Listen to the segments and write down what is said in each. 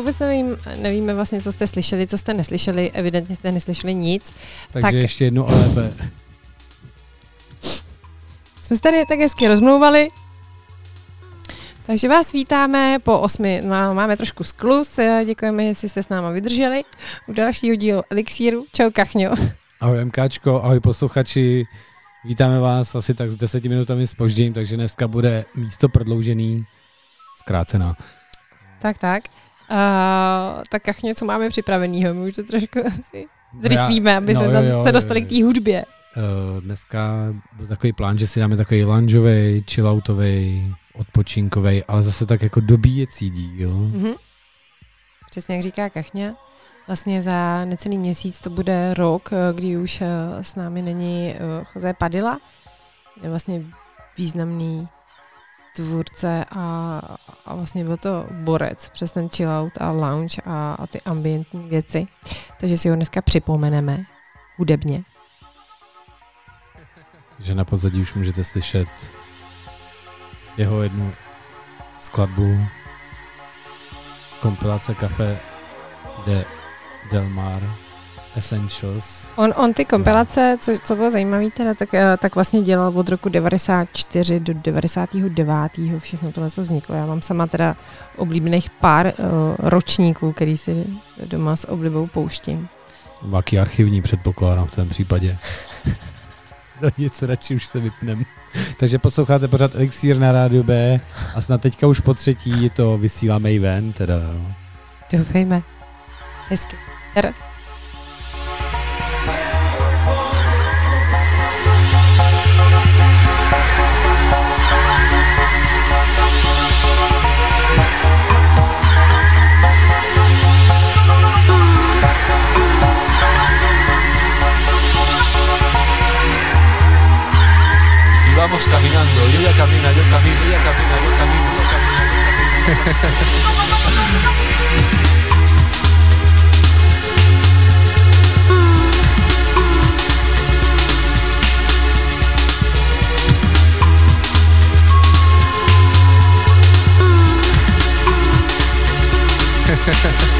vůbec nevím, nevíme vlastně, co jste slyšeli, co jste neslyšeli. Evidentně jste neslyšeli nic. Takže Tak- ještě jednu OLB. Jsme se tady tak hezky rozmlouvali. Takže vás vítáme po osmi, má- máme trošku sklus, eh, děkujeme, jestli jste s náma vydrželi u dalšího dílu Elixíru. Čau Kachňo. Ahoj MKčko, ahoj posluchači. Vítáme vás asi tak s deseti minutami spožděním, takže dneska bude místo prodloužený, zkrácená. Tak, tak. Uh, tak Kachňo, co máme připravenýho? My už to trošku asi zrychlíme, aby jsme no, jo, jo, se dostali jo. k té hudbě. Uh, dneska byl takový plán, že si dáme takový loungeový, chilloutový, odpočinkový, ale zase tak jako dobíjecí díl. Mhm. Přesně jak říká Kachňa. Vlastně za necelý měsíc to bude rok, eh, kdy už eh, s námi není Jose Padilla. Je vlastně významný tvůrce a, a vlastně byl to borec přes ten chillout a lounge a, a ty ambientní věci. Takže si ho dneska připomeneme hudebně. Že na pozadí už můžete slyšet jeho jednu skladbu z kompilace Café de Del Mar Essentials. On, on ty kompilace, co, co bylo zajímavé, teda, tak, eh, tak vlastně dělal od roku 94 do 99. Všechno tohle to vzniklo. Já mám sama teda oblíbených pár uh, ročníků, který si doma s oblibou pouštím. Vaký archivní předpokládám v tom případě. no nic, radši už se vypnem. Takže posloucháte pořád Elixír na rádiu B a snad teďka už po třetí to vysíláme i ven, teda. Doufejme. Hezky. Vamos caminando, y ella camina, yo camino, ella camina, yo camino, yo camino, yo camino.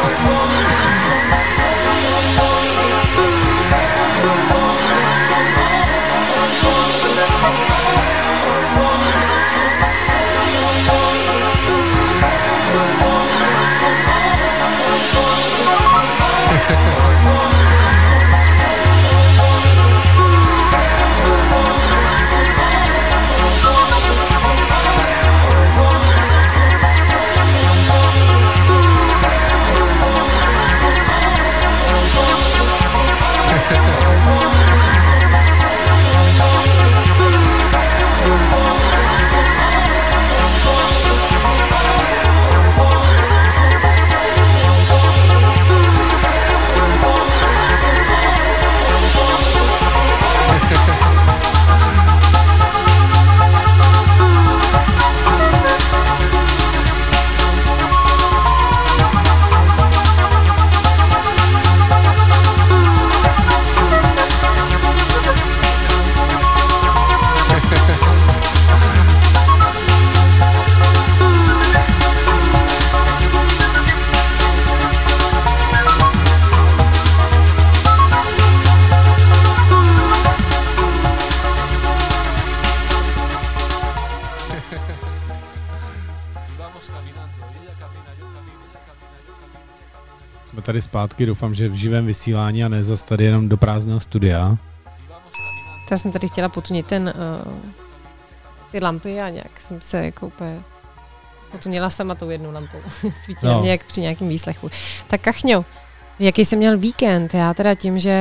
zpátky, doufám, že v živém vysílání a ne zase tady jenom do prázdného studia. Já jsem tady chtěla potunit ten, uh, ty lampy a nějak jsem se jako úplně potunila sama tou jednou lampou. Svítila No. no. mě jak při nějakém výslechu. Tak Kachňo, jaký jsi měl víkend? Já teda tím, že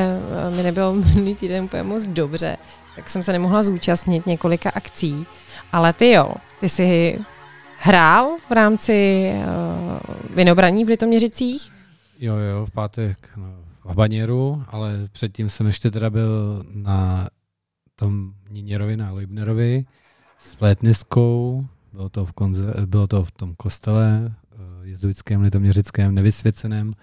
eh, mi nebylo minulý týden úplně moc dobře, tak jsem se nemohla zúčastnit několika akcí. Ale ty jo, ty jsi hrál v rámci uh, vinobraní v Litoměřicích? Jo, jo, v pátek no, v Habaněru, ale předtím jsem ještě teda byl na tom Niněrovi, na Leibnerovi s flétniskou. Bylo to v, konze- bylo to v tom kostele eh, jezuitském, litoměřickém, nevysvěceném.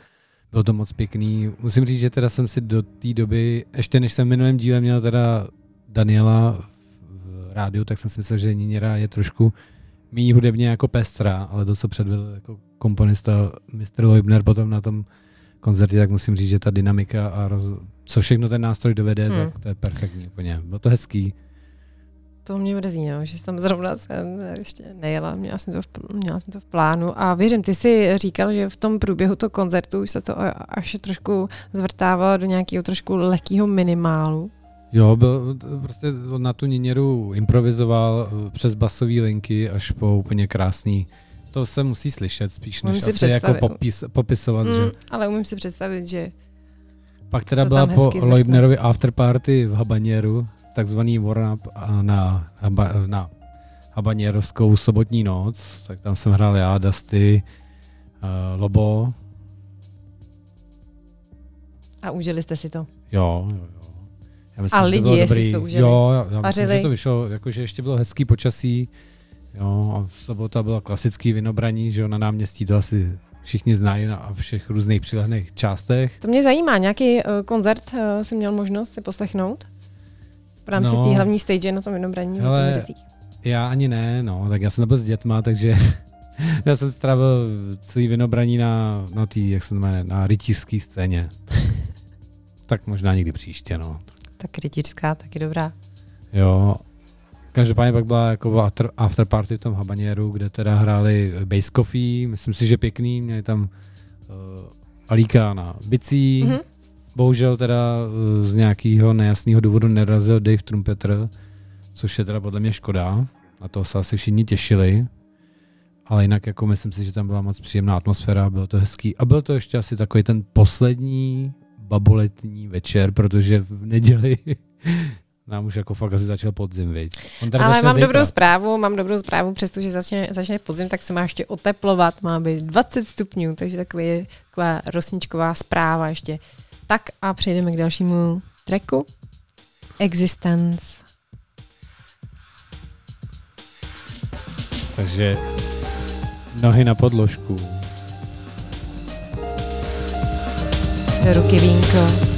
Bylo to moc pěkný. Musím říct, že teda jsem si do té doby, ještě než jsem v minulém díle měl teda Daniela v rádiu, tak jsem si myslel, že Niněra je trošku méně hudebně jako pestrá, ale to, co předvedl jako komponista Mr. Leubner potom na tom koncertě, tak musím říct, že ta dynamika a roz... co všechno ten nástroj dovede, Hmm. tak to je perfektní úplně. Bylo to hezký. To mě mrzí, no, že tam zrovna jsem ještě nejela, měla jsem, to v, měla jsem to v plánu. A věřím, ty jsi říkal, že v tom průběhu toho koncertu už se to až trošku zvrtávalo do nějakého trošku lehkého minimálu. Jo, byl, prostě na tu Niněru improvizoval eh, přes basové linky až po úplně krásný. To se musí slyšet spíš, než si asi jako popis, popisovat, mm. že ale umím si představit, že Pak teda To byla po. Leubnerovi afterparty v Habaněru, takzvaný warm-up a na, haba, na habaněrovskou sobotní noc, tak tam jsem hrál já, Dusty, uh, Lobo, a užili jste si to. jo, jo, jo. Já A že lidi, jestli to užili? Jo, já myslím, Vařili? že to vyšlo, jakože ještě bylo hezký počasí, jo, a sobota byla klasický vinobraní, že jo, na náměstí to asi všichni znají na všech různých přilehných částech. To mě zajímá, nějaký uh, koncert uh, jsi měl možnost si poslechnout? V rámci No. té hlavní stage na tom vinobraní Hele, Litoměřicích? Já ani ne, no, tak já jsem nebyl s dětma, takže já jsem strávil celý vinobraní na, na tý, jak se to jmenuje, na rytířské scéně. tak možná někdy příště, no. Tak rytířská, taky dobrá. Jo. Každopádně pak byla jako after, after party v tom habaněru, kde teda hráli Base Coffee, myslím si, že pěkný, měli tam uh, Alíka na bicí, Mhm. mm-hmm. bohužel teda uh, z nějakého nejasného důvodu nerazil Dave Trumpeter, což je teda podle mě škoda, na to se asi všichni těšili, ale jinak jako myslím si, že tam byla moc příjemná atmosféra, bylo to hezký a byl to ještě asi takový ten poslední baboletní večer, protože v neděli nám už jako fakt asi začal podzim, viď? On tady Ale mám zítra. dobrou zprávu, mám dobrou zprávu, přestože začne, začne podzim, tak se má ještě oteplovat, má být 20 stupňů, takže takový, taková rosničková zpráva ještě. Tak a přejdeme k dalšímu tracku. Existence. Takže nohy na podložku. Ruky vínko.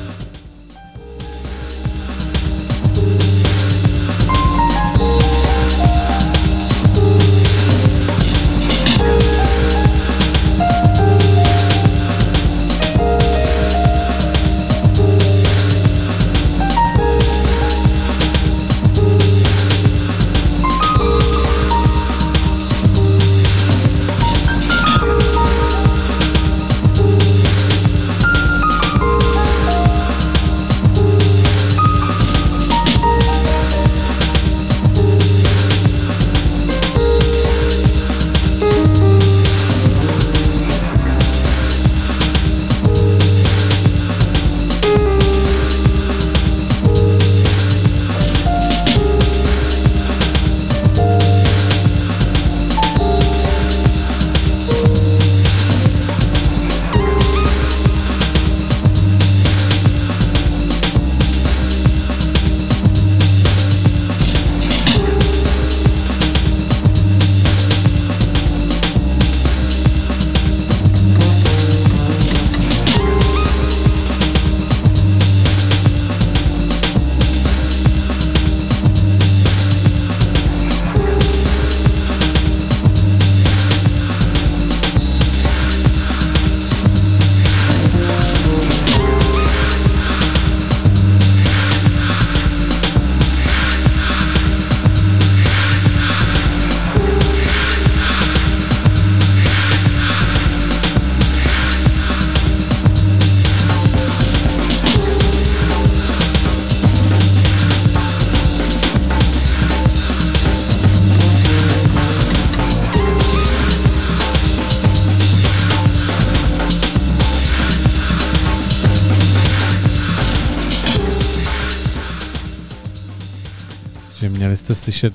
Měli jste slyšet,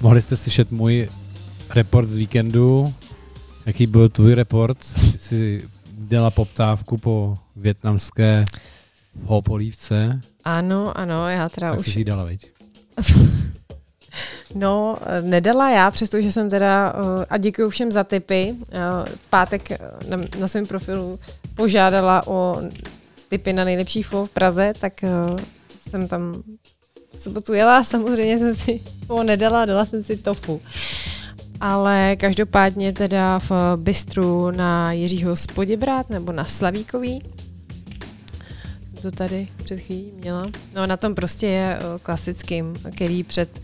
mohli jste slyšet můj report z víkendu. Jaký byl tvůj report? Jsi dělala poptávku po větnamské polívce. Ano, ano, já teda tak už... jsi si ji dala, viď? No, nedala já, přestože jsem teda, eh, a děkuji všem za tipy, eh, pátek eh, na, na svém profilu požádala o tipy na nejlepší fo v Praze, tak jsem tam v sobotu jela, samozřejmě jsem si ho nedala, dala jsem si tofu. Ale každopádně teda v bistru na Jiřího Spoděbrát nebo na Slavíkový, to tady před chvílí měla. No na tom prostě je klasickým, který před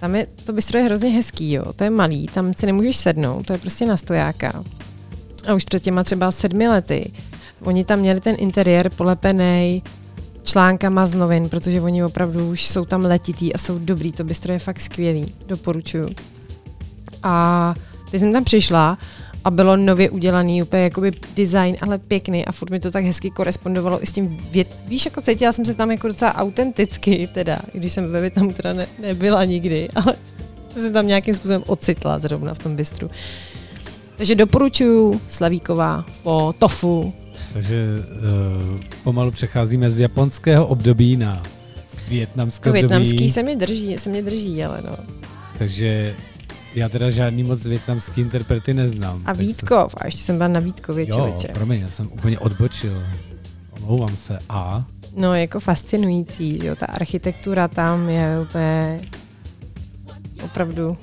tam je, to bistro je hrozně hezký, jo. To je malý, tam si nemůžeš sednout, to je prostě na stojáka. A už před těma třeba sedmi lety, oni tam měli ten interiér polepený článkama z novin, protože oni opravdu už jsou tam letitý a jsou dobrý, to bistro je fakt skvělý, doporučuju. A teď jsem tam přišla a bylo nově udělaný, úplně jakoby design, ale pěkný a furt mi to tak hezky korespondovalo i s tím vět. Víš, jako cítila jsem se tam jako docela autenticky, teda, když jsem ve Větnamu teda ne, nebyla nikdy, ale jsem tam nějakým způsobem ocitla zrovna v tom bistru. Takže doporučuju Slavíková po tofu. Takže uh, pomalu přecházíme z japonského období na větnamské to období. větnamský se mi drží, se mě drží, ale no. Takže já teda žádný moc větnamský interprety neznám. A Vítkov, a ještě jsem byla na Vítkově, jo, člověče. promiň, já jsem úplně odbočil. Omlouvám se. A? No, jako fascinující, jo, ta architektura tam je úplně opravdu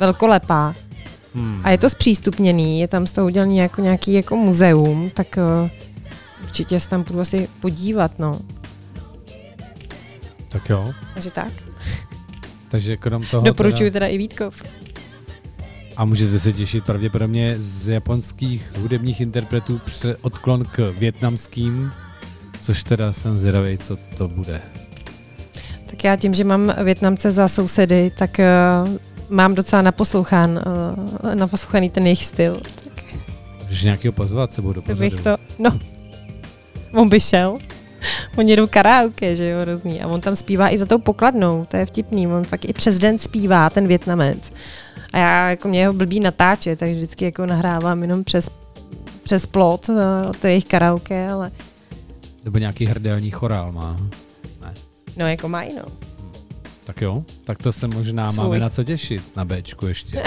velkolepá. Hmm. A je to zpřístupněný, je tam z toho udělaný jako nějaký jako muzeum, tak uh, určitě se tam půjdu asi podívat, no. Tak jo. Takže tak. Takže krom toho... Doporučuji teda, teda i Vítkov. A můžete se těšit pravděpodobně z japonských hudebních interpretů odklon k větnamským, což teda jsem zvědavý, co to bude. Tak já tím, že mám Větnamce za sousedy, tak uh, mám docela naposlouchán, uh, naposlouchaný ten jejich styl. Tak. Můžeš nějakého pozvat sebou do pořadu? to, no, on by šel. Oni jdou karaoke, že jo, hrozný. A on tam zpívá i za tou pokladnou, to je vtipný. On fakt i přes den zpívá, ten Větnamec. A já, jako mě ho blbý natáče, takže vždycky jako nahrávám jenom přes, přes plot, eh, to je jejich karaoke, ale... Nebo nějaký hrdelní chorál má. Ne. No, jako mají, no. Tak jo, tak to se možná Svůj. máme na co těšit, na Bčku ještě.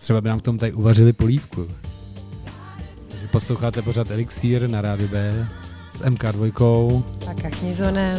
Třeba by nám k tomu tady uvařili polívku. Takže posloucháte pořád Elixír na Rádiu B s MK2. A Kachnizonem.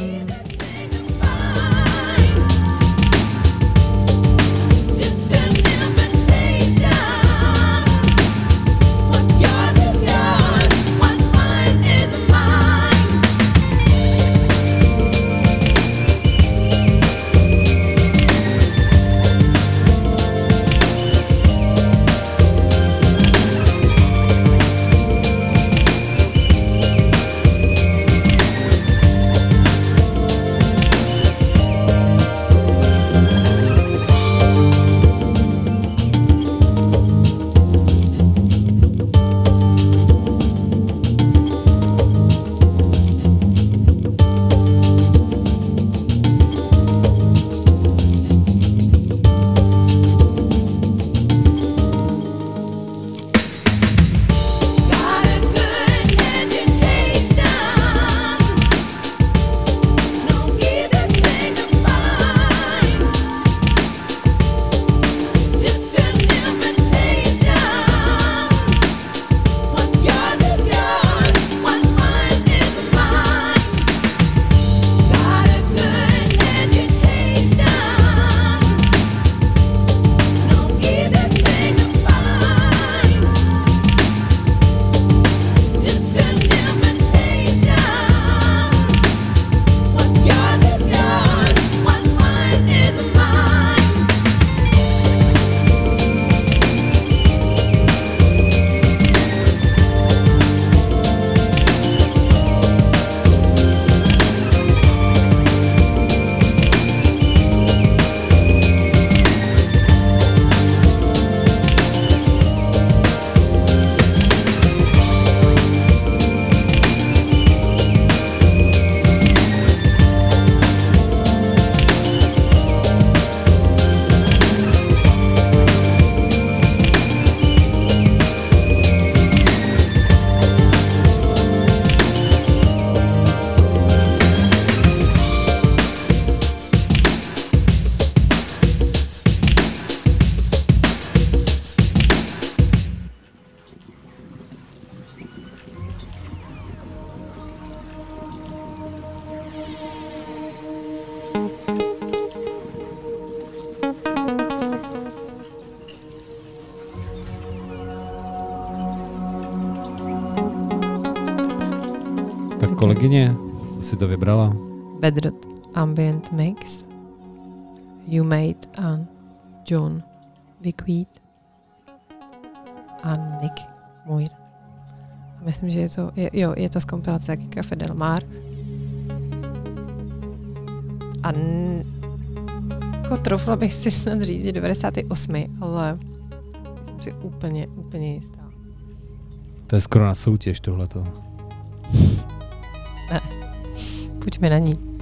Bedrot Ambient Mix. You Made a John Viquid a Nick Muir. A myslím, že je to, je, jo, je to z kompilace Café Del Mar. A n, jako troufla bych si snad říct, že 98, ale jsem si úplně, úplně jistá. To je skoro na soutěž tohleto. Pojďme na ní.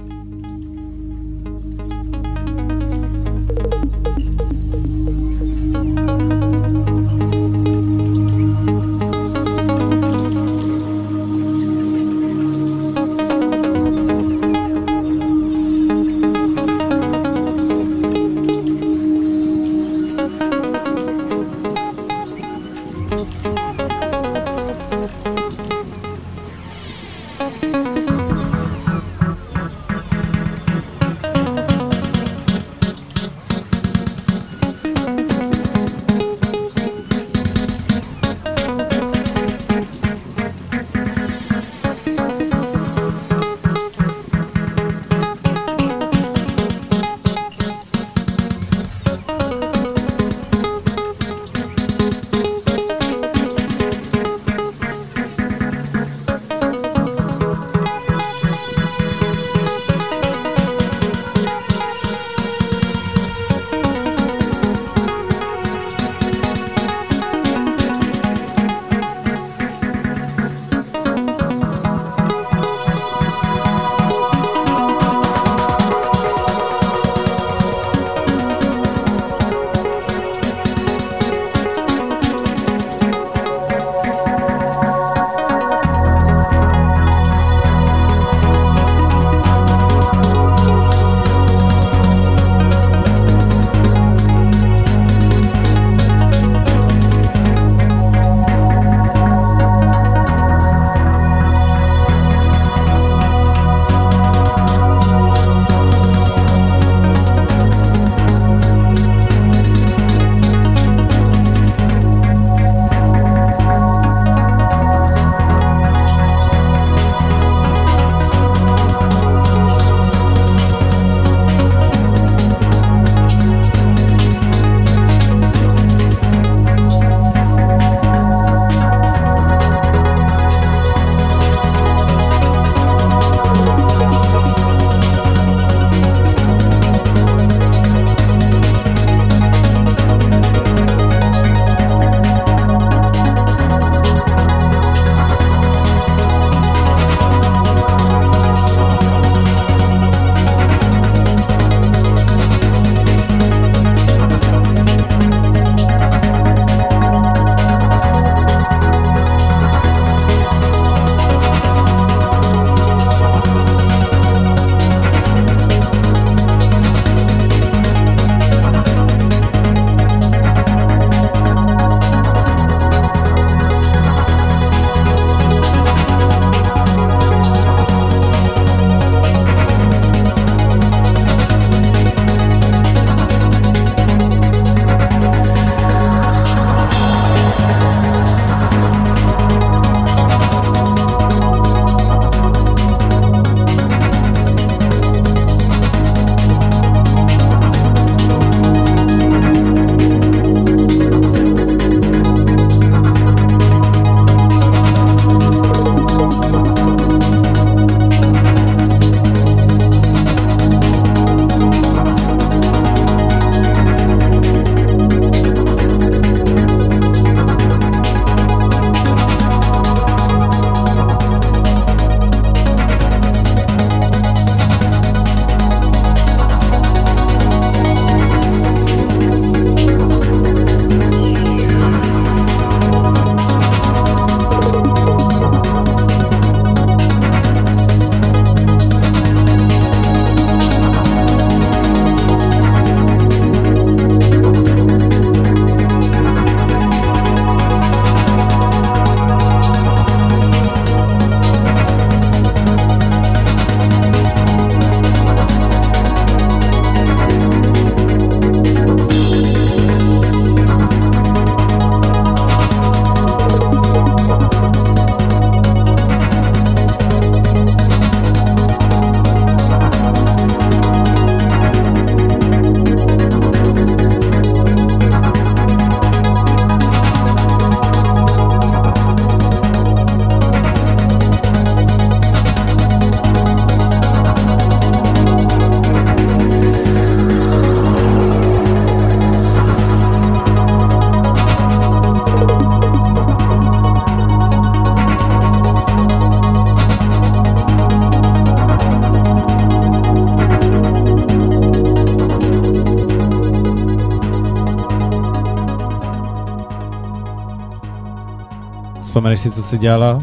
Vzpomeneš si, co jsi dělala?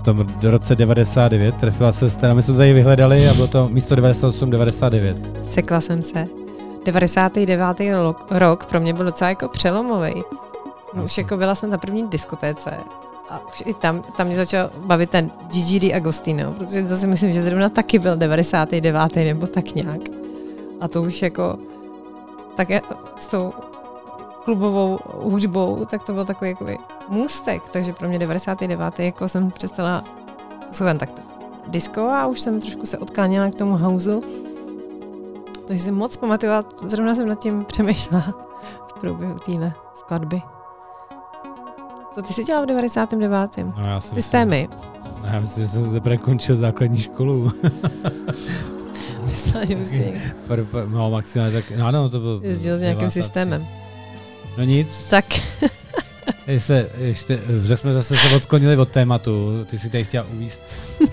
V tom do roce 99, trefila se teda, my jsme to tady vyhledali a bylo to místo 98, 99. Sekla jsem se. 99. rok, rok pro mě byl docela jako přelomový. Už Jasně. jako byla jsem na první diskotéce a už i tam, tam mě začal bavit ten Gigi Di Agostino, protože to si myslím, že zrovna taky byl 99. nebo tak nějak. A to už jako tak je- s tou klubovou hudbou, tak to byl takový jakoby můstek, takže pro mě 99. jako jsem přestala poslouchat takto disco a už jsem trošku se odkláněla k tomu houseu. Takže si moc pamatuju a zrovna jsem nad tím přemýšlela v průběhu téhle skladby. Co ty jsi dělal v 99. No, já si Systémy. Myslím, já myslím, že jsem teprve končil základní školu. Myslela, že už jsi no, maximálně tak, no ano, to byl... jezdil s nějakým 93. systémem. No nic. Tak Ještě, se, ještě, že jsme zase se odklonili od tématu, ty si tady chtěla uvíst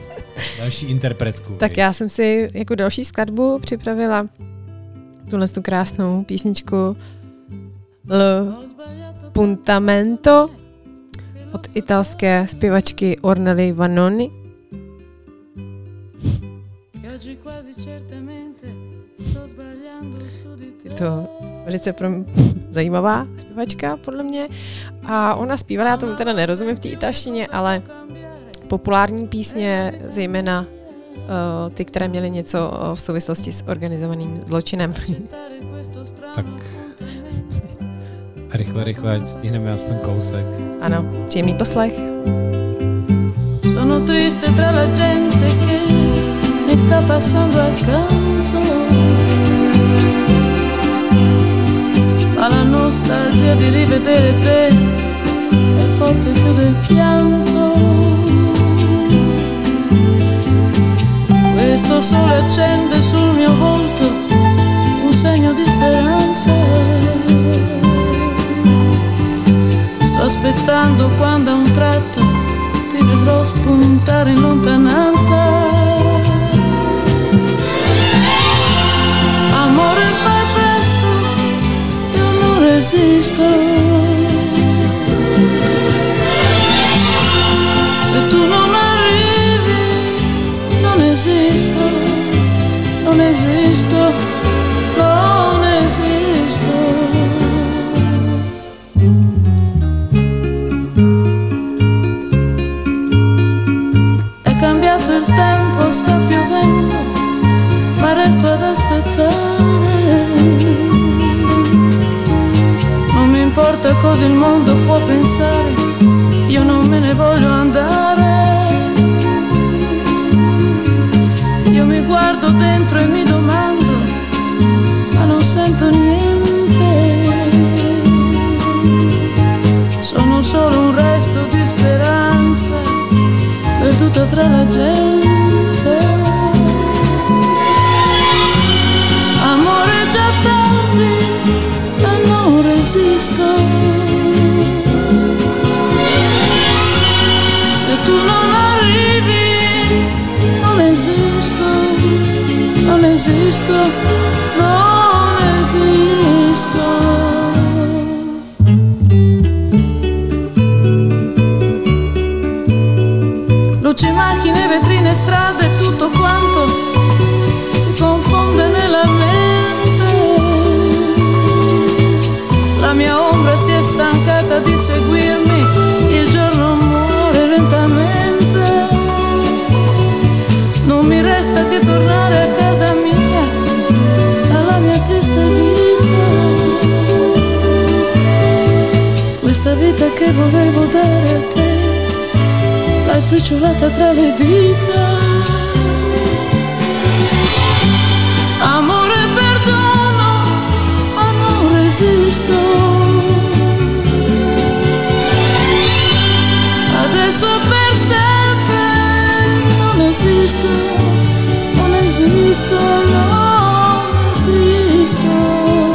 další interpretku. Tak já jsem si jako další skladbu připravila tuhle tu krásnou písničku L Puntamento od italské zpěvačky Ornelli Vanoni. Je to velice pro mě zajímavá zpěvačka, podle mě. A ona zpívala, já tomu teda nerozumím v té italštině, ale populární písně, zejména uh, ty, které měly něco uh, v souvislosti s organizovaným zločinem. Tak rychle, rychle, ať stihneme aspoň kousek. ano, příjemný poslech. Sono triste tra la gente che mi sta passando accanto. Nostalgia di rivedere te è forte più del pianto. Questo sole accende sul mio volto un segno di speranza. Sto aspettando quando a un tratto ti vedrò spuntare in lontananza. Amore, non resisto. Se tu non arrivi, non esisto, non esisto, cosa il mondo può pensare, io non me ne voglio andare. Io mi guardo dentro e mi domando, ma non sento niente. Sono solo un resto di speranza perduta tra la gente. Amore già tardi, e non resisto. Esisto, non esisto. Luci, macchine, vetrine, strade, tutto quanto si confonde nella mente. La mia ombra si è stancata di seguirmi, che volevo dare a te l'hai spicciolata tra le dita. Amore, perdono, ma non resisto. Adesso per sempre non esisto, non esisto, non esisto.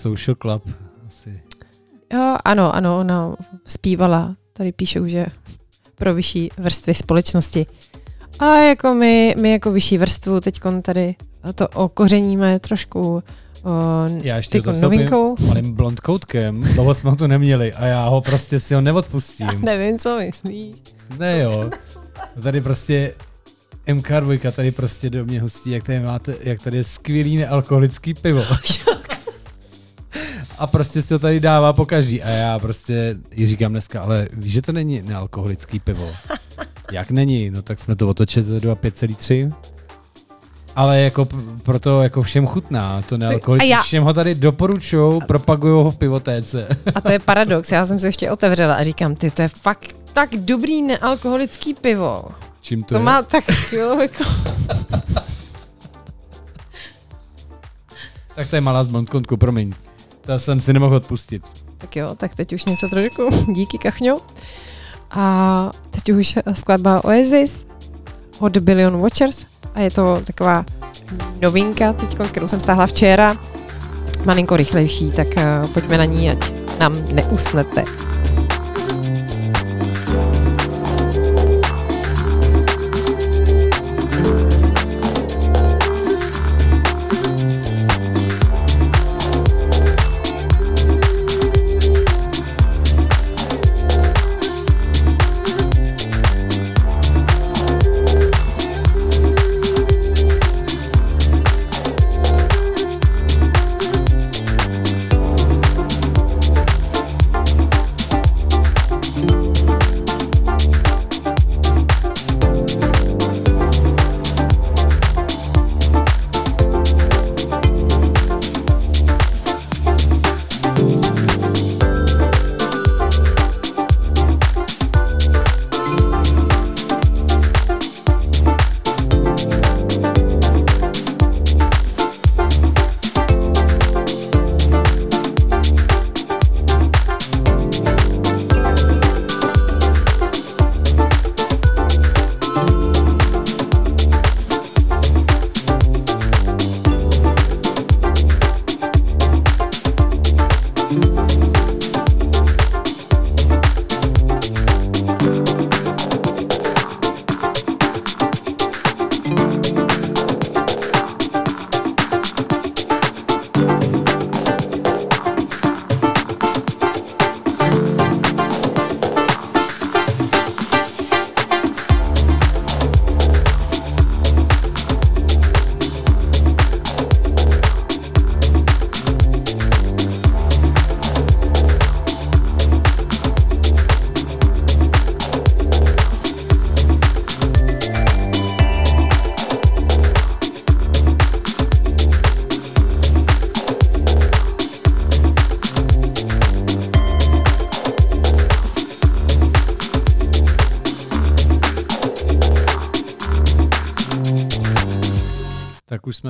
Social club. Asi. Jo, ano, ano, ona zpívala, tady píšou, že pro vyšší vrstvy společnosti. A jako my, my jako vyšší vrstvu teď tady to okořeníme trošku o, Já ještě to novinkou. malým blond koutkem, dlouho jsme ho tu neměli a já ho prostě si ho neodpustím. Nevím, co myslíš. Ne jo. Tady prostě MK2 tady prostě do mě hustí, jak tady máte, jak tady je skvělý nealkoholický pivo. A prostě si ho tady dává po každý. A já prostě jí říkám dneska, ale víš, že to není nealkoholický pivo. Jak není? No tak jsme to otočili ze 5,3. Ale jako proto jako všem chutná, to nealkoholický. a já- Všem ho tady doporučují, propagují ho v pivotéce. A to je paradox, já jsem se ještě otevřela a říkám, ty, to je fakt tak dobrý nealkoholický pivo. Čím to, To je? má tak skvělou jako... Tak to je malá zblondkontku, promiň. To jsem si nemohl odpustit. Tak jo, tak teď už něco trošku. Díky, Kachňo. A teď už skladba Oasis od Billion Watchers a je to taková novinka, teď, kterou jsem stáhla včera, malinko rychlejší, tak uh, pojďme na ní, ať nám neusnete.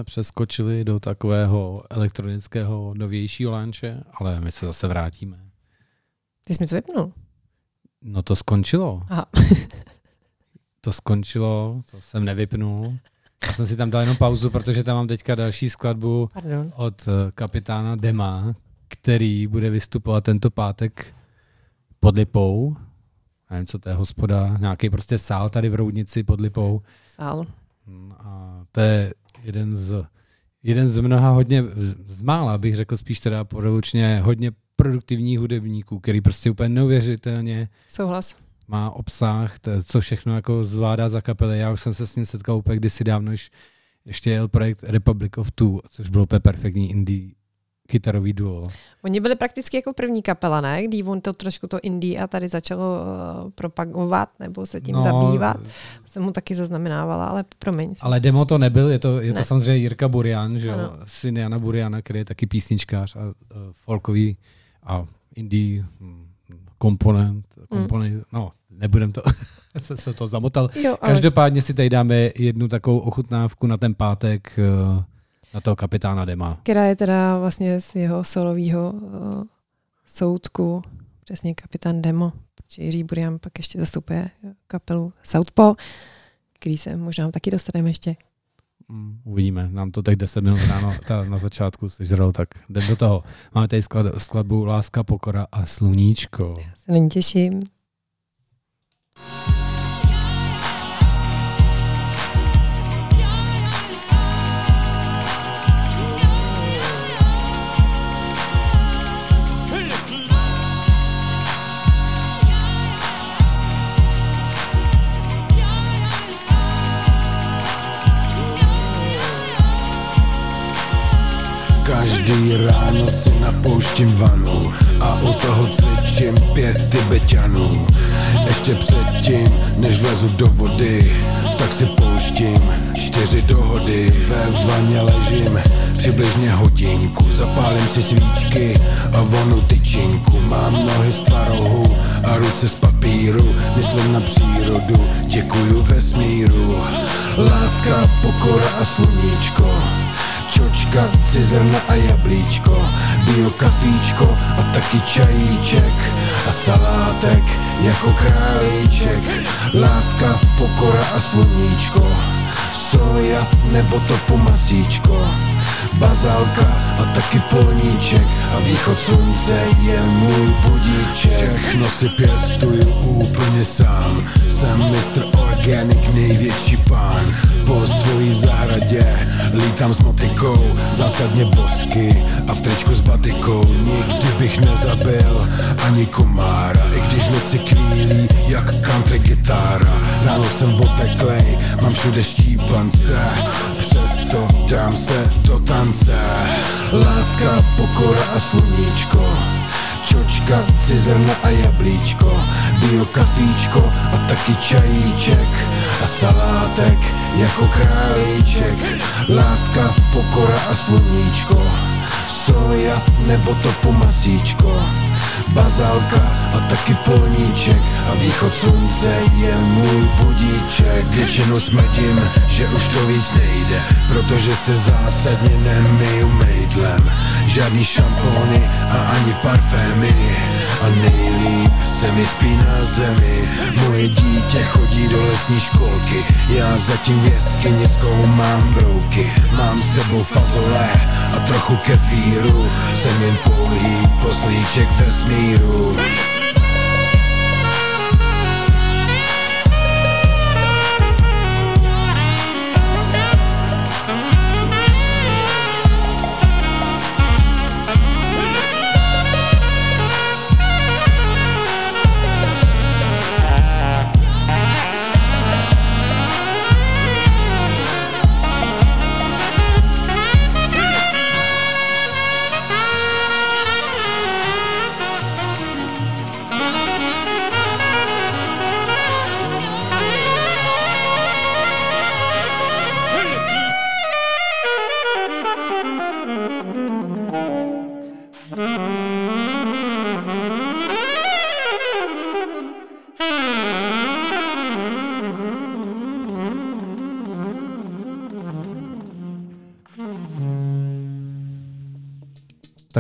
Jsme přeskočili do takového elektronického novějšího lanče, ale my se zase vrátíme. Ty jsi mi to vypnul. No to skončilo. Aha. To skončilo, to jsem nevypnul. Já jsem si tam dal jenom pauzu, protože tam mám teďka další skladbu Pardon. od eh, kapitána Dema, který bude vystupovat tento pátek pod Lipou. Nevím, co to je hospoda, nějaký prostě sál tady v Roudnici pod Lipou. Sál. Mm, A to je jeden z, jeden z mnoha hodně, z mála bych řekl spíš teda porelučně hodně produktivních hudebníků, který prostě úplně neuvěřitelně Souhlas. má obsah, to, co všechno jako zvládá za kapely. Já už jsem se s ním setkal úplně kdysi dávno, když ještě jel projekt Republic of Two, což bylo úplně perfektní indie kytarový duo. Oni byli prakticky jako první kapela, ne? Kdy on to trošku to indie a tady začalo uh, propagovat nebo se tím no, zabývat. Jsem mu taky zaznamenávala, ale promiň. Ale demo to nebyl, je to, je to Ne. samozřejmě Jirka Burian, že jo, syn Jana Buriana, který je taky písničkář a uh, folkový a indie hm, komponent, komponent, mm. no, nebudem to, se, se to zamotal. Jo, ale Každopádně si tady dáme jednu takovou ochutnávku na ten pátek uh, na toho kapitána Dema. která je teda vlastně z jeho solového uh, soudku, přesně kapitán Demo, protože Jiří Burian pak ještě zastupuje kapelu Southpaw, který se možná taky dostaneme ještě. mm, uvidíme. Nám to teď 10 minut ráno ta, na začátku sežralo, tak jdem do toho. Máme tady sklad, skladbu Láska, pokora a sluníčko. Se není těším. Každý ráno si napouštím vanu a u toho cvičím pět tibetanů. Ještě předtím, než vlezu do vody, tak si pouštím čtyři dohody. Ve vaně ležím přibližně hodinku, zapálím si svíčky a vonu tyčinku. Mám nohy z tvarohu a ruce z papíru, myslím na přírodu, děkuju vesmíru. Láska, pokora a sluníčko čočka, cizrna a jablíčko, bio kafíčko a taky čajíček a salátek jako králíček, láska, pokora a sluníčko, soja nebo tofu masíčko, bazálka a taky polníček a východ slunce je můj budíček. Všechno si pěstuju úplně sám, jsem mistr organic, největší pán, po svojí zahradě lítám s motikou, zásadně bosky a v tričku s batikou. Nikdy bych nezabil ani komára, i když noci kvílí jak country gitára. Ráno jsem oteklej, mám všude štípance, přesto dám se do tance. Láska, pokora a sluníčko, čočka, cizrna a jablíčko, bio kafíčko a taky čajíček. A salátek jako králíček, láska, pokora a sluníčko, soja nebo tofu masíčko, bazálka a taky polníček a východ slunce je můj budíček. Většinou smrdím, že už to víc nejde, protože se zásadně nemiju mejdlem. Žádný šampony a ani parfémy a nejlíp se mi spí na zemi. Moje dítě chodí do lesní školky, já zatím v jeskyni zkoumám brouky. Mám s sebou fazole a trochu kefíru, jsem jen pouhý poslíček vesmíru. dinheiro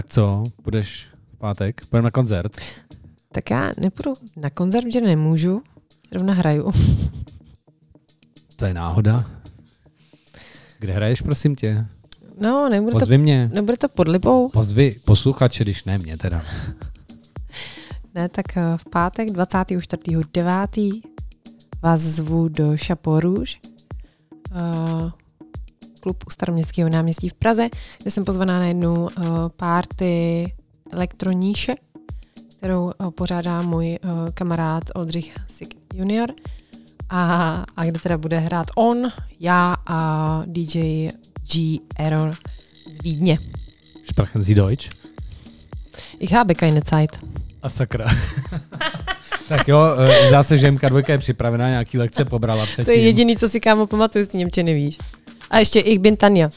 Tak co, budeš v pátek? Půjdeme na koncert? Tak já nepůjdu na koncert, že nemůžu. Zrovna hraju. To je náhoda. Kde hraješ, prosím tě? No, nebude to, Pozvi mě. nebude to pod Lipou. Pozvi posluchače, když ne mě teda. Ne, tak eh, v pátek 24.9. vás zvu do Rouge, uh, klub u staroměstského náměstí v Praze, kde jsem pozvaná na jednu uh, party elektroníše, kterou uh, pořádá můj uh, kamarád Oldřich Sik junior a, a kde teda bude hrát on, já a DJ G Error z Vídně. Sprechen Sie Deutsch? Ich habe keine Zeit. A sakra. tak jo, eh, zdá se, že MK2 je připravená, nějaký lekce pobrala předtím. To je jediný, co si kámo pamatuju z Němčiny, víš. A ještě Ich bin Tanja.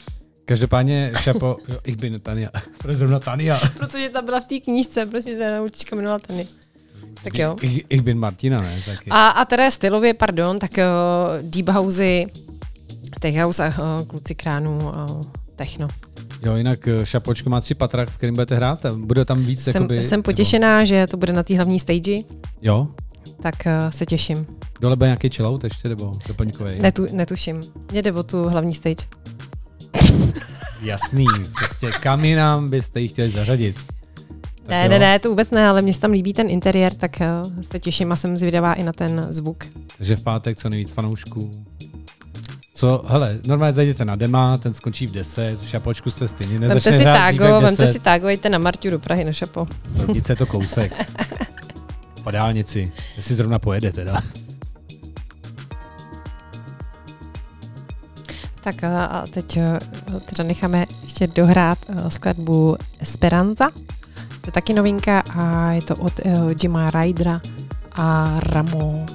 Každopádně šapo, jo, ich bin Tania. Proč zrovna Tania? Protože ta byla v té knížce, prostě se naučička jmenovala Tanja. Tak jo. Ich, ich bin Martina, ne? Taky. A, a teda stylově, pardon, tak uh, Deep Housey, Tech House a uh, kluci kránů uh, techno. Jo, jinak eh, šapočko má tři patra, v kterým budete hrát. Bude tam víc, Jsem, jakoby... jsem potěšená, že to bude na té hlavní stage, Nebo, jo? tak uh, se těším. Dole bude nějaký chillout ještě, nebo doplňkový? Netu, netuším. Mě jde o tu hlavní stage. Jasný, prostě kam jinam byste ji chtěli zařadit? Tak Ne, jo. ne, ne, to vůbec ne, ale mně se tam líbí ten interiér, tak eh, se těším a jsem zvědavá i na ten zvuk. Takže v pátek co nejvíc fanoušků. Co, hele, normálně zajděte na Dema, ten skončí v 10, v šapočku jste stejně Vemte nezačne si hrát dřív tágo, vemte 10. si tágo, jděte na Marťu do Prahy na šapo. Nic je to kousek. Po dálnici, jestli zrovna pojede teda. Tak a a teď eh, teda necháme ještě dohrát eh, skladbu Esperanza. To je taky novinka a je to od eh, Jima Rydera a Ramo.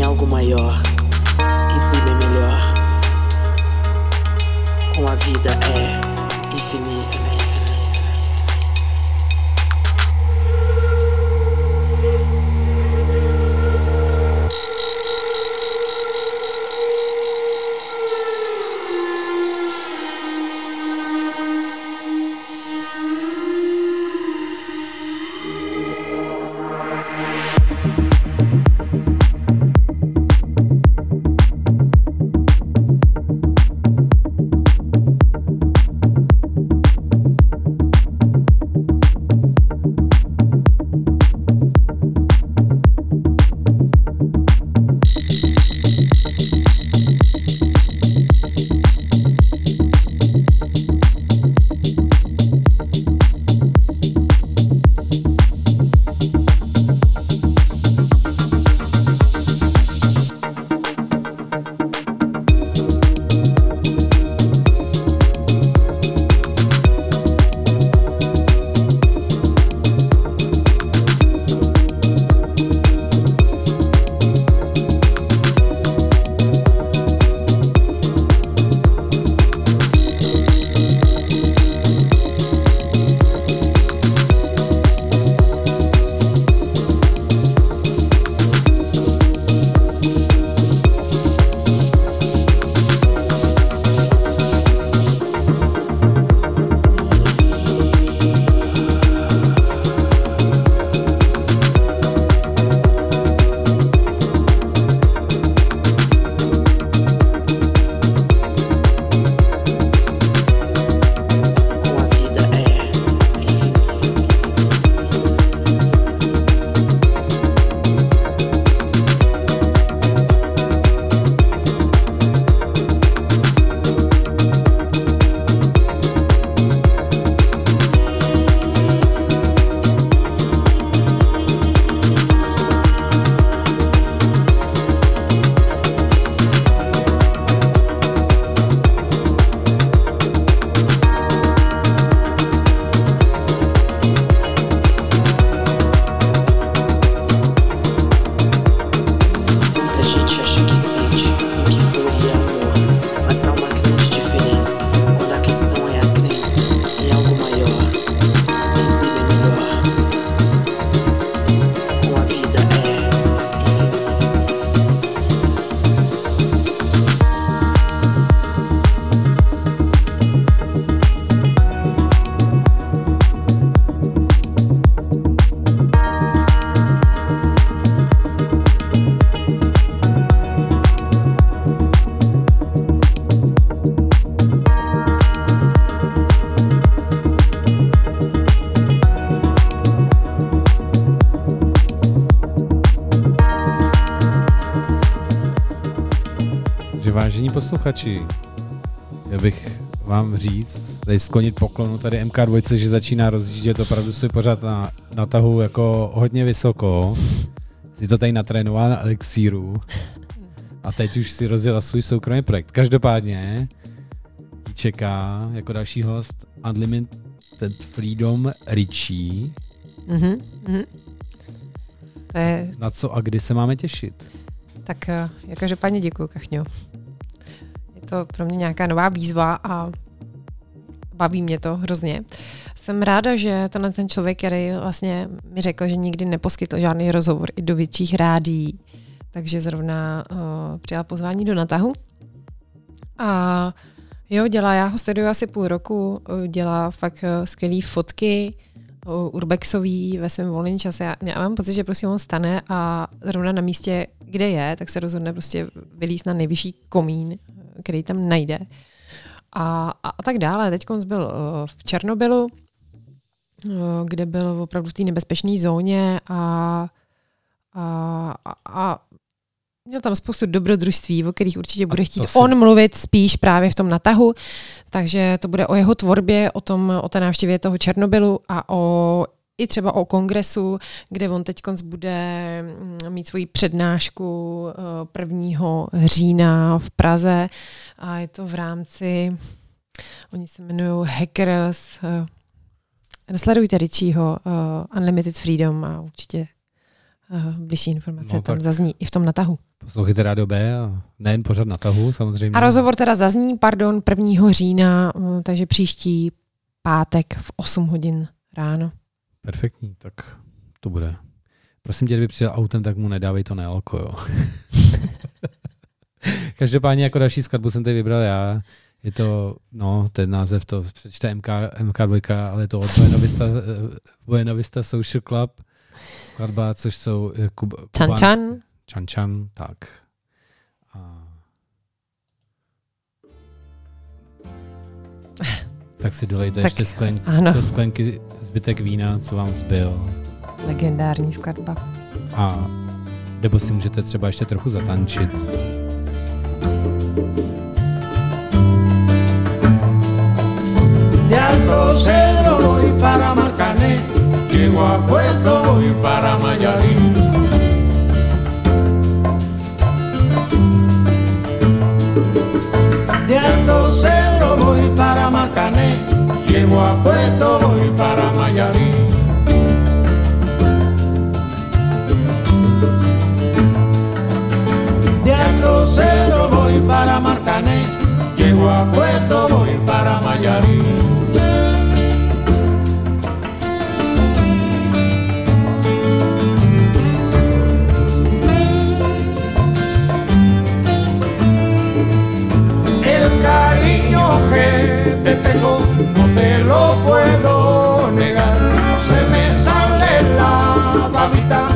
Em algo maior e bem melhor. Com a vida é infinita. Posluchači, já bych vám říct, tady sklonit poklonu tady MK2, že začíná rozjíždět opravdu svůj pořád na, na tahu jako hodně vysoko. Si to tady natrénoval na elixíru a teď už si rozjela svůj soukromý projekt. Každopádně čeká jako další host Unlimited Freedom Richie. Mhm, mhm. To je, Na co a kdy se máme těšit? tak eh, já každopádně děkuji, Kachňo. To pro mě nějaká nová výzva a baví mě to hrozně. Jsem ráda, že tenhle ten člověk, který vlastně mi řekl, že nikdy neposkytl žádný rozhovor i do větších rádií, takže zrovna uh, přijal pozvání do natahu. A jo, dělá, já ho sleduju asi půl roku, uh, dělá fakt uh, skvělé fotky, urbexový ve svém volném čase. Já, já mám pocit, že prostě on stane a zrovna na místě, kde je, tak se rozhodne prostě vylíst na nejvyšší komín, který tam najde. A, a, a tak dále. Teď byl uh, v Černobylu, uh, kde byl opravdu v té nebezpečné zóně a, a, a, měl tam spoustu dobrodružství, o kterých určitě bude chtít si- on mluvit spíš právě v tom natahu. Takže to bude o jeho tvorbě, o, tom, o té návštěvě toho Černobylu a o i třeba o kongresu, kde on teď bude mm, mít svoji přednášku eh, 1. října v Praze a je to v rámci, oni se jmenují Hackers, eh, sledujte Richieho, uh, Unlimited Freedom a určitě uh, bližší informace No tam zazní i v tom natahu. Poslouchejte Rádio B a nejen pořád na tahu samozřejmě. A rozhovor teda zazní, pardon, 1. října, eh, takže příští pátek v 8 hodin ráno. Perfektní, tak to bude. Prosím tě, kdyby přijel autem, tak mu nedávej to nealko, jo. Každopádně jako další skladbu jsem tady vybral já. Je to, no, ten název to přečte MK, MK2, ale je to od Buena Vista, eh, Buena Vista Social Club skladba, což jsou eh, Kub, Chan Chan, Chan Chan, tak. A... Tak si dolejte Tak, ještě sklen, ano, do sklenky zbytek vína, co vám zbyl. legendární skladba. A nebo si můžete třeba ještě trochu zatančit. De Alto Cedro voy para Marcané, llego a Puerto voy para Mayarín. De Alto Cedro voy para Marcané, llego a Puerto voy para Mayarín. De Alto Cedro voy para Marcané, llego a Puerto voy para Mayarín. Te tengo no te lo puedo negar. Se me sale la babita,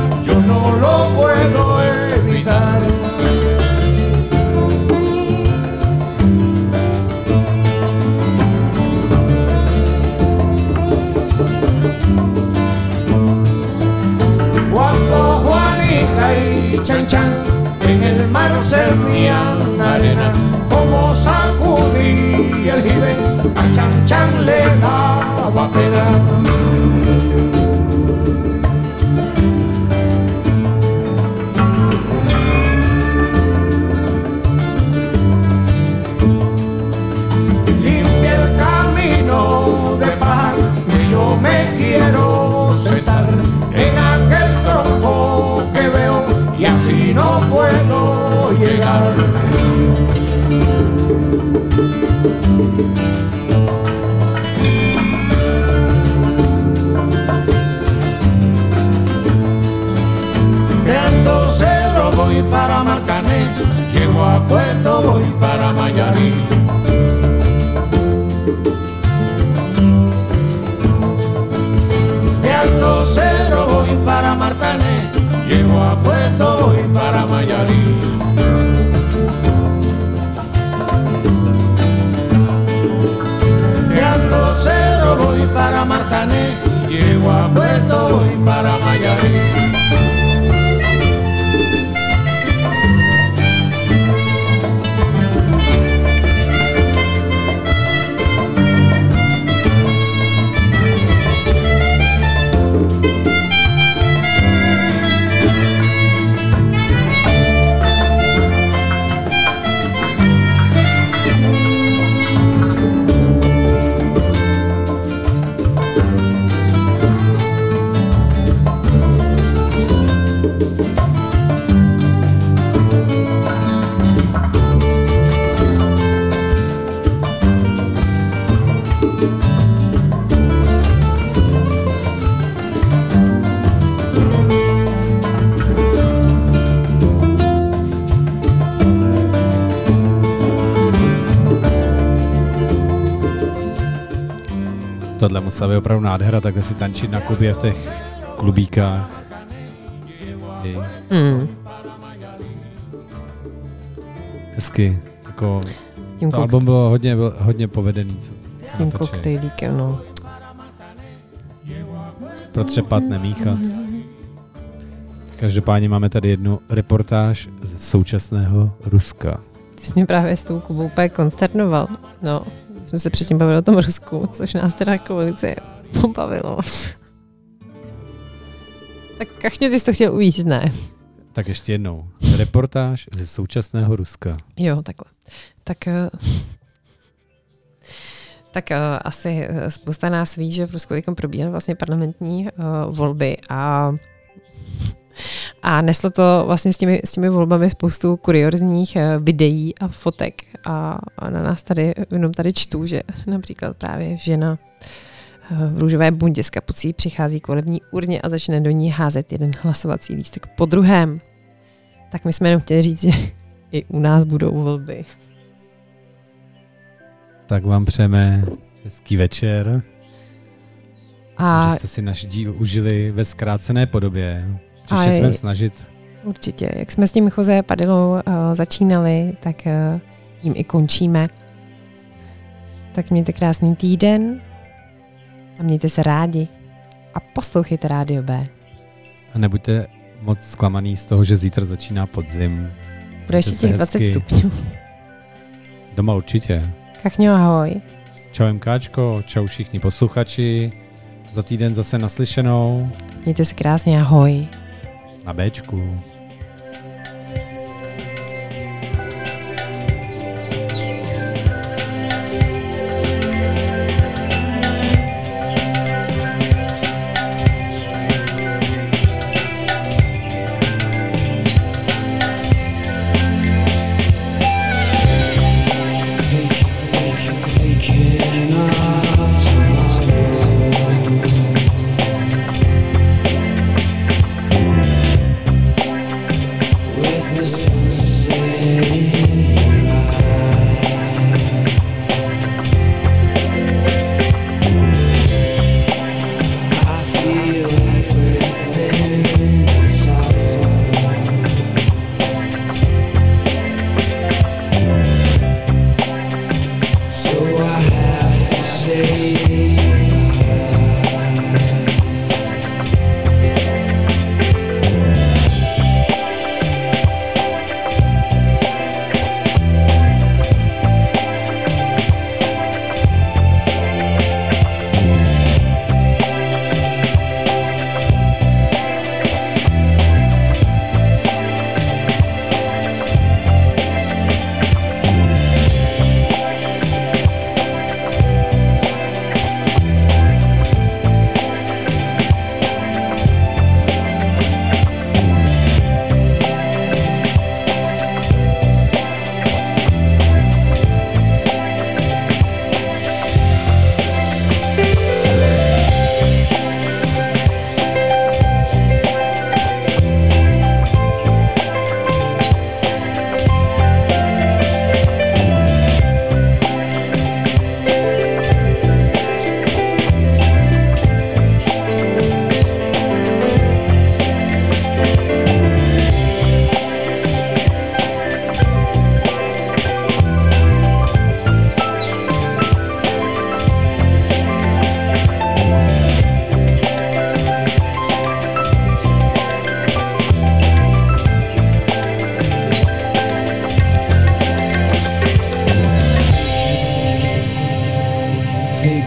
musela být opravdu nádhera, takhle si tančit na klubě v těch klubíkách. I Hmm. hezky. Jako, S tím, to kok- album bylo hodně, bylo hodně povedený. Co, s tím natočili. koktejlíkem, no. Protřepat, nemíchat. Každopádně máme tady jednu reportáž ze současného Ruska. Ty jsi mě právě s tou Kubou úplně konsternoval. No, jsme se předtím bavili o tom Rusku, což nás teda jako velice pobavilo. tak kachně ty jsi to chtěl uvíct, ne? Tak ještě jednou. Reportáž ze současného Ruska. Jo, takhle. Tak, eh, tak eh, asi eh, spousta nás ví, že v Rusku teď probíhaly vlastně parlamentní uh, volby a a neslo to vlastně s těmi, s těmi volbami spoustu kuriozních eh, videí a fotek a, a na nás tady, jenom tady čtu, že například právě žena eh, v růžové bundě s kapucí přichází k volební urně a začne do ní házet jeden hlasovací lístek po druhém. Tak my jsme jenom chtěli říct, že i u nás budou volby. Tak vám přejeme hezký večer. A že jste si náš díl užili ve zkrácené podobě. Příště A se snažit. určitě, jak jsme s tím Jose Padilou uh, začínali, tak uh, tím i končíme. Tak mějte krásný týden a mějte se rádi a poslouchejte Rádio B. A nebuďte moc zklamaný z toho, že zítra začíná podzim. Bude ještě těch 20 hezky. stupňů. Doma určitě. Kachňo, ahoj. Čau MKčko, čau všichni posluchači. Za týden zase naslyšenou Mějte se krásně, ahoj. Na Bčku.